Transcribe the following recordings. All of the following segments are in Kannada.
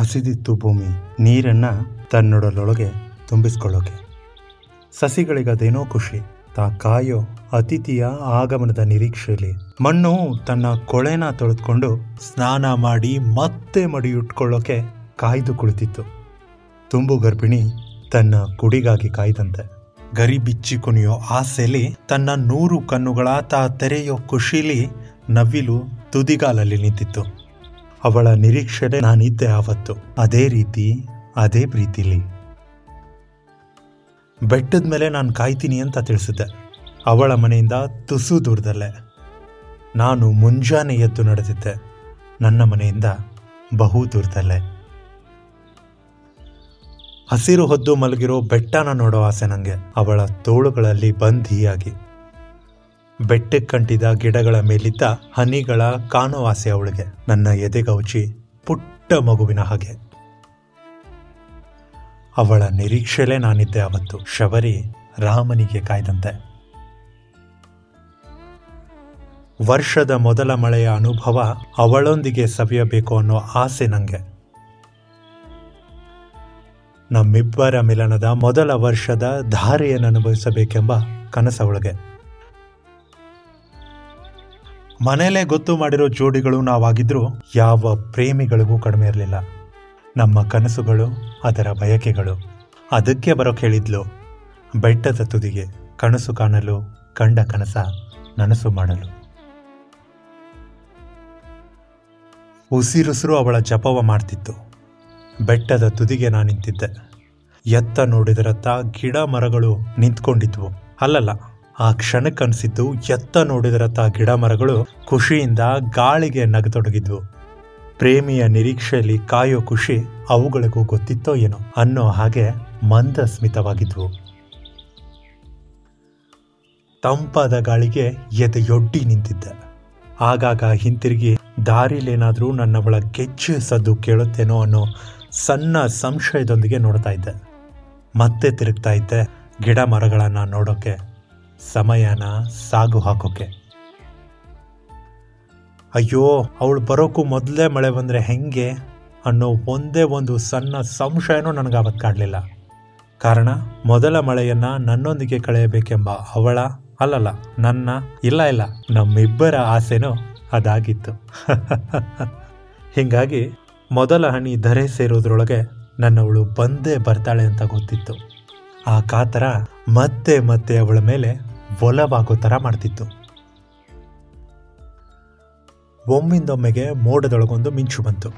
ಹಸಿದಿತ್ತು ಭೂಮಿ, ನೀರನ್ನ ತನ್ನೊಡಲೊಳಗೆ ತುಂಬಿಸ್ಕೊಳ್ಳೋಕೆ. ಸಸಿಗಳಿಗದೇನೋ ಖುಷಿ, ತಾ ಕಾಯೋ ಅತಿಥಿಯ ಆಗಮನದ ನಿರೀಕ್ಷೆಯಲ್ಲಿ. ಮಣ್ಣು ತನ್ನ ಕೊಳೆನ ತೊಳೆದುಕೊಂಡು ಸ್ನಾನ ಮಾಡಿ ಮತ್ತೆ ಮಡಿಯುಟ್ಕೊಳ್ಳೋಕೆ ಕಾಯ್ದು ಕುಳಿತಿತ್ತು. ತುಂಬು ಗರ್ಭಿಣಿ ತನ್ನ ಕುಡಿಗಾಗಿ ಕಾಯ್ದಂತೆ. ಗರಿ ಬಿಚ್ಚಿ ಕುಣಿಯೋ ಆಸೆಲಿ ತನ್ನ ನೂರು ಕಣ್ಣುಗಳ ತಾ ತೆರೆಯೋ ಖುಷಿಲಿ ನವಿಲು ತುದಿಗಾಲಲ್ಲಿ ನಿಂತಿತ್ತು. ಅವಳ ನಿರೀಕ್ಷೆನೆ ನಾನಿದ್ದೆ ಆವತ್ತು. ಅದೇ ರೀತಿ, ಅದೇ ಪ್ರೀತಿಲಿ. ಬೆಟ್ಟದ ಮೇಲೆ ನಾನು ಕಾಯ್ತೀನಿ ಅಂತ ತಿಳಿಸಿದ್ದೆ. ಅವಳ ಮನೆಯಿಂದ ತುಸು ದೂರದಲ್ಲೇ. ನಾನು ಮುಂಜಾನೆ ಎದ್ದು ನಡೆದಿದ್ದೆ. ನನ್ನ ಮನೆಯಿಂದ ಬಹು ದೂರದಲ್ಲೇ. ಹಸಿರು ಹೊದ್ದು ಮಲಗಿರೋ ಬೆಟ್ಟನ ನೋಡೋ ಆಸೆ ನನಗೆ ಅವಳ ತೋಳುಗಳಲ್ಲಿ ಬಂಧಿಯಾಗಿ ಬೆಟ್ಟಕ್ಕೆ ಕಂಟಿದ ಗಿಡಗಳ ಮೇಲಿದ್ದ ಹನಿಗಳ ಕಾಣೋ ಆಸೆ ಅವಳಿಗೆ. ನನ್ನ ಎದೆಗೌಚಿ ಪುಟ್ಟ ಮಗುವಿನ ಹಾಗೆ. ಅವಳ ನಿರೀಕ್ಷೆಲೇ ನಾನಿದ್ದೆ ಅವತ್ತು ಶಬರಿ ರಾಮನಿಗೆ ಕಾಯ್ದಂತೆ. ವರ್ಷದ ಮೊದಲ ಮಳೆಯ ಅನುಭವ ಅವಳೊಂದಿಗೆ ಸವಿಯಬೇಕು ಅನ್ನೋ ಆಸೆ ನನಗೆ ನಮ್ಮಿಬ್ಬರ ಮಿಲನದ ಮೊದಲ ವರ್ಷದ ಧಾರೆಯನ್ನು ಅನುಭವಿಸಬೇಕೆಂಬ ಕನಸವಳಿಗೆ. ಮನೇಲೆ ಗೊತ್ತು ಮಾಡಿರೋ ಜೋಡಿಗಳು ನಾವಾಗಿದ್ರೂ ಯಾವ ಪ್ರೇಮಿಗಳಿಗೂ ಕಡಿಮೆ ಇರಲಿಲ್ಲ. ನಮ್ಮ ಕನಸುಗಳು, ಅದರ ಬಯಕೆಗಳು. ಅದಕ್ಕೆ ಬರೋಕೆ ಹೇಳಿದ್ಲು ಬೆಟ್ಟದ ತುದಿಗೆ ಕನಸು ಕಾಣಲು, ಕಂಡ ಕನಸ ನನಸು ಮಾಡಲು. ಉಸಿರುಸಿರು ಅವಳ ಜಪವ ಮಾಡ್ತಿತ್ತು. ಬೆಟ್ಟದ ತುದಿಗೆ ನಾನು ನಿಂತಿದ್ದೆ ಎತ್ತ ನೋಡಿದರತ್ತ ಗಿಡ ಮರಗಳು ನಿಂತ್ಕೊಂಡಿದ್ವು. ಅಲ್ಲಲ್ಲ. ಆ ಕ್ಷಣಕ್ಕನ್ಸಿದ್ದು ಎತ್ತ ನೋಡಿದರತ್ತ ಗಿಡ ಮರಗಳು ಖುಷಿಯಿಂದ ಗಾಳಿಗೆ ನಗತೊಡಗಿದ್ವು. ಪ್ರೇಮಿಯ ನಿರೀಕ್ಷೆಯಲ್ಲಿ ಕಾಯೋ ಖುಷಿ ಅವುಗಳಿಗೂ ಗೊತ್ತಿತ್ತೋ ಏನೋ ಅನ್ನೋ ಹಾಗೆ ಮಂದ ಸ್ಮಿತವಾಗಿದ್ವು ತಂಪಾದ ಗಾಳಿಗೆ ಎದೆಯೊಡ್ಡಿ ನಿಂತಿದ್ದೆ. ಆಗಾಗ ಹಿಂತಿರುಗಿ ದಾರಿಲೇನಾದರೂ ನನ್ನವಳ ಗೆಜ್ಜೆ ಸದ್ದು ಕೇಳುತ್ತೇನೋ ಅನ್ನೋ ಸಣ್ಣ ಸಂಶಯದೊಂದಿಗೆ ನೋಡ್ತಾ ಇದ್ದೆ. ಮತ್ತೆ ತಿರುಗ್ತಾ ಇದ್ದೆ ಗಿಡ ಮರಗಳನ್ನು ನೋಡೋಕೆ. ಸಮಯನ ಸಾಗು ಹಾಕೋಕೆ. ಅಯ್ಯೋ, ಅವಳು ಬರೋಕ್ಕೂ ಮೊದಲೇ ಮಳೆ ಬಂದರೆ ಹೆಂಗೆ ಅನ್ನೋ ಒಂದೇ ಒಂದು ಸಣ್ಣ ಸಂಶಯನೂ ನನಗೆ ಅವತ್ತು ಕಾಡಲಿಲ್ಲ. ಕಾರಣ, ಮೊದಲ ಮಳೆಯನ್ನು ನನ್ನೊಂದಿಗೆ ಕಳೆಯಬೇಕೆಂಬ ಅವಳ ಅಲ್ಲಲ್ಲ, ನನ್ನ ಇಲ್ಲ ಇಲ್ಲ, ನಮ್ಮಿಬ್ಬರ ಆಸೆನೂ ಅದಾಗಿತ್ತು. ಹೀಗಾಗಿ ಮೊದಲ ಹನಿ ಧರೆ ಸೇರೋದ್ರೊಳಗೆ ನನ್ನವಳು ಬಂದೇ ಬರ್ತಾಳೆ ಅಂತ ಗೊತ್ತಿತ್ತು. ಆ ಕಾತರ ಮತ್ತೆ ಮತ್ತೆ ಅವಳ ಮೇಲೆ ಒಲವಾಗೋ ಥರ ಮಾಡ್ತಿತ್ತು. ಒಮ್ಮಿಂದೊಮ್ಮೆಗೆ ಮೋಡದೊಳಗೊಂದು ಮಿಂಚು ಬಂತು.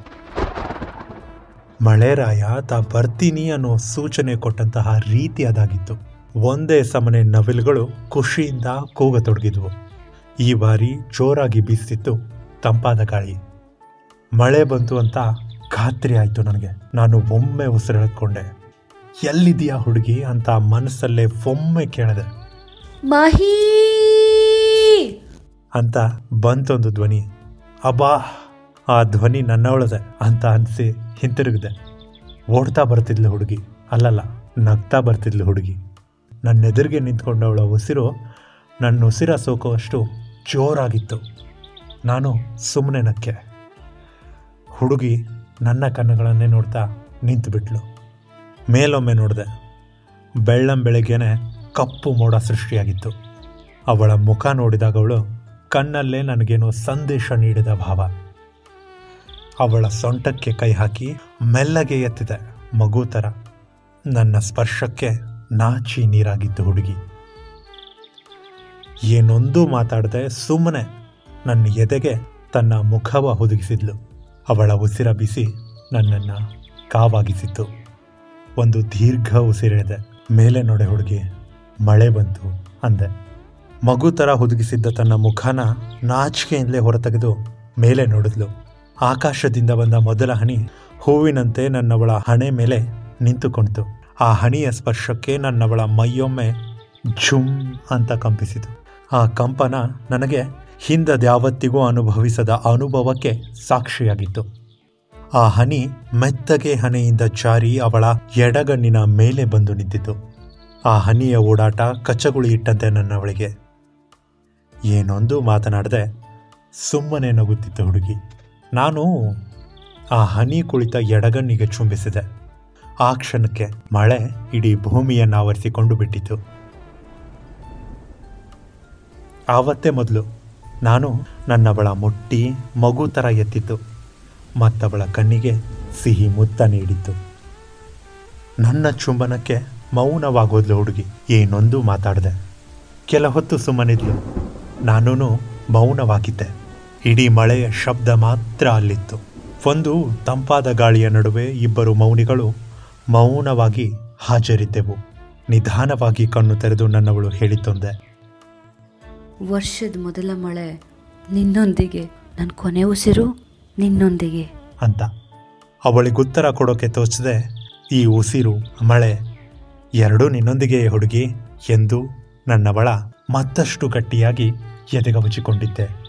ಮಳೆರಾಯ ತಾ ಬರ್ತೀನಿ ಅನ್ನೋ ಸೂಚನೆ ಕೊಟ್ಟಂತಹ ರೀತಿ ಅದಾಗಿತ್ತು. ಒಂದೇ ಸಮನೆ ನವಿಲುಗಳು ಖುಷಿಯಿಂದ ಕೂಗತೊಡಗಿದ್ವು. ಈ ಬಾರಿ ಜೋರಾಗಿ ಬೀಸ್ತಿತ್ತು ತಂಪಾದ ಗಾಳಿ. ಮಳೆ ಬಂತು ಅಂತ ಖಾತ್ರಿ ಆಯಿತು ನನಗೆ. ನಾನು ಒಮ್ಮೆ ಉಸಿರೆಳ್ಕೊಂಡೆ ಎಲ್ಲಿದೆಯಾ ಹುಡುಗಿ? ಅಂತ ಮನಸ್ಸಲ್ಲೇ ಒಮ್ಮೆ ಕೇಳಿದೆ. ಮಾಹಿ. ಅಂತ ಬಂತೊಂದು ಧ್ವನಿ. ಅಬಾ ಆ ಧ್ವನಿ ನನ್ನವಳದೆ ಅಂತ ಅನಿಸಿ ಹಿಂತಿರುಗಿದೆ. ಓಡ್ತಾ ಬರ್ತಿದ್ಲು ಹುಡುಗಿ. ಅಲ್ಲಲ್ಲ, ನಗ್ತಾ ಬರ್ತಿದ್ಲು ಹುಡುಗಿ. ನನ್ನ ಎದುರಿಗೆ ನಿಂತ್ಕೊಂಡವಳ ಉಸಿರು ನನ್ನ ಉಸಿರ ಸೋಕುವಷ್ಟು ಜೋರಾಗಿತ್ತು. ನಾನು ಸುಮ್ಮನೆ ನಕ್ಕೆ. ಹುಡುಗಿ ನನ್ನ ಕಣ್ಣುಗಳನ್ನೇ ನೋಡ್ತಾ ನಿಂತುಬಿಟ್ಲು. ಮೇಲೊಮ್ಮೆ ನೋಡಿದೆ. ಬೆಳ್ಳಂ ಬೆಳಗ್ಗೆನೆ ಕಪ್ಪು ಮೋಡ ಸೃಷ್ಟಿಯಾಗಿತ್ತು. ಅವಳ ಮುಖ ನೋಡಿದಾಗ ಅವಳು ಕಣ್ಣಲ್ಲೇ ನನಗೇನೋ ಸಂದೇಶ ನೀಡಿದ ಭಾವ. ಅವಳ ಸೊಂಟಕ್ಕೆ ಕೈ ಹಾಕಿ ಮೆಲ್ಲಗೆ ಎತ್ತಿದೆ, ಮಗು ಥರ ನನ್ನ ಸ್ಪರ್ಶಕ್ಕೆ ನಾಚಿ ನೀರಾಗಿದ್ದು ಹುಡುಗಿ. ಏನೊಂದು ಮಾತಾಡದೆ ಸುಮ್ಮನೆ ನನ್ನ ಎದೆಗೆ ತನ್ನ ಮುಖವ ಹುದುಗಿಸಿದ್ಲು. ಅವಳ ಉಸಿರ ಬಿಸಿ ನನ್ನನ್ನು ಕಾವಾಗಿಸಿತ್ತು. ಒಂದು ದೀರ್ಘ ಉಸಿರಿಳಿದೆ. ಮೇಲೆ ನೋಡೆ ಹುಡುಗಿ ಮಳೆ ಬಂತು ಅಂದೆ. ಮಗು ಥರ ಹುದುಗಿಸಿದ್ದ ತನ್ನ ಮುಖನ ನಾಚಿಕೆಯಿಂದಲೇ ಹೊರತೆಗೆದು ಮೇಲೆ ನೋಡಿದ್ಲು. ಆಕಾಶದಿಂದ ಬಂದ ಮೊದಲ ಹನಿ ಹೂವಿನಂತೆ ನನ್ನವಳ ಹಣೆ ಮೇಲೆ ನಿಂತುಕೊಂಡಿತು. ಆ ಹಣಿಯ ಸ್ಪರ್ಶಕ್ಕೆ ನನ್ನವಳ ಮೈಯೊಮ್ಮೆ ಝುಮ್ ಅಂತ ಕಂಪಿಸಿತು. ಆ ಕಂಪನ ನನಗೆ ಹಿಂದದ್ಯಾವತ್ತಿಗೂ ಅನುಭವಿಸದ ಅನುಭವಕ್ಕೆ ಸಾಕ್ಷಿಯಾಗಿತ್ತು. ಆ ಹನಿ ಮೆತ್ತಗೆ ಹನೆಯಿಂದ ಚಾರಿ ಅವಳ ಎಡಗಣ್ಣಿನ ಮೇಲೆ ಬಂದು ನಿಂತಿತು. ಆ ಹನಿಯ ಓಡಾಟ ಕಚ್ಚಗುಳಿ ಇಟ್ಟಂತೆ ನನ್ನವಳಿಗೆ. ಏನೊಂದು ಮಾತನಾಡದೆ ಸುಮ್ಮನೆ ನಗುತ್ತಿತ್ತು ಹುಡುಗಿ. ನಾನು ಆ ಹನಿ ಕುಳಿತ ಎಡಗಣ್ಣಿಗೆ ಚುಂಬಿಸಿದೆ. ಆ ಕ್ಷಣಕ್ಕೆ ಮಳೆ ಇಡೀ ಭೂಮಿಯನ್ನು ಆವರಿಸಿಕೊಂಡು ಬಿಟ್ಟಿತು. ಆವತ್ತೇ ಮೊದಲು ನಾನು ನನ್ನವಳ ಮುಟ್ಟಿ ಮಗು ಥರ ಎತ್ತಿತ್ತು. ಮತ್ತವಳ ಕಣ್ಣಿಗೆ ಸಿಹಿ ಮುತ್ತ ನೀಡಿತ್ತು. ನನ್ನ ಚುಂಬನಕ್ಕೆ ಮೌನವಾಗೋದ್ಲು ಹುಡುಗಿ. ಏನೊಂದು ಮಾತಾಡಿದೆ. ಕೆಲ ಹೊತ್ತು ಸುಮ್ಮನಿದ್ಲು. ನಾನೂ ಮೌನವಾಗಿದ್ದೆ. ಇಡೀ ಮಳೆಯ ಶಬ್ದ ಮಾತ್ರ ಅಲ್ಲಿತ್ತು. ಒಂದು ತಂಪಾದ ಗಾಳಿಯ ನಡುವೆ ಇಬ್ಬರು ಮೌನಿಗಳು ಮೌನವಾಗಿ ಹಾಜರಿದ್ದೆವು. ನಿಧಾನವಾಗಿ ಕಣ್ಣು ತೆರೆದು ನನ್ನವಳು ಹೇಳಿತೊಂದೆ. ವರ್ಷದ ಮೊದಲ ಮಳೆ ನಿನ್ನೊಂದಿಗೆ ನನ್ನ ಕೊನೆ ಉಸಿರು ನಿನ್ನೊಂದಿಗೆ. ಅಂತ. ಅವಳಿಗೆ ಉತ್ತರ ಕೊಡೋಕೆ ತೋಚದೆ ಈ ಉಸಿರು ಮಳೆ ಎರಡೂ ನಿನ್ನೊಂದಿಗೆ ಹುಡುಗಿ ಎಂದು ನನ್ನವಳ ಮತ್ತಷ್ಟು ಗಟ್ಟಿಯಾಗಿ ಎದೆಗವಚಿಕೊಂಡಿದ್ದೆ.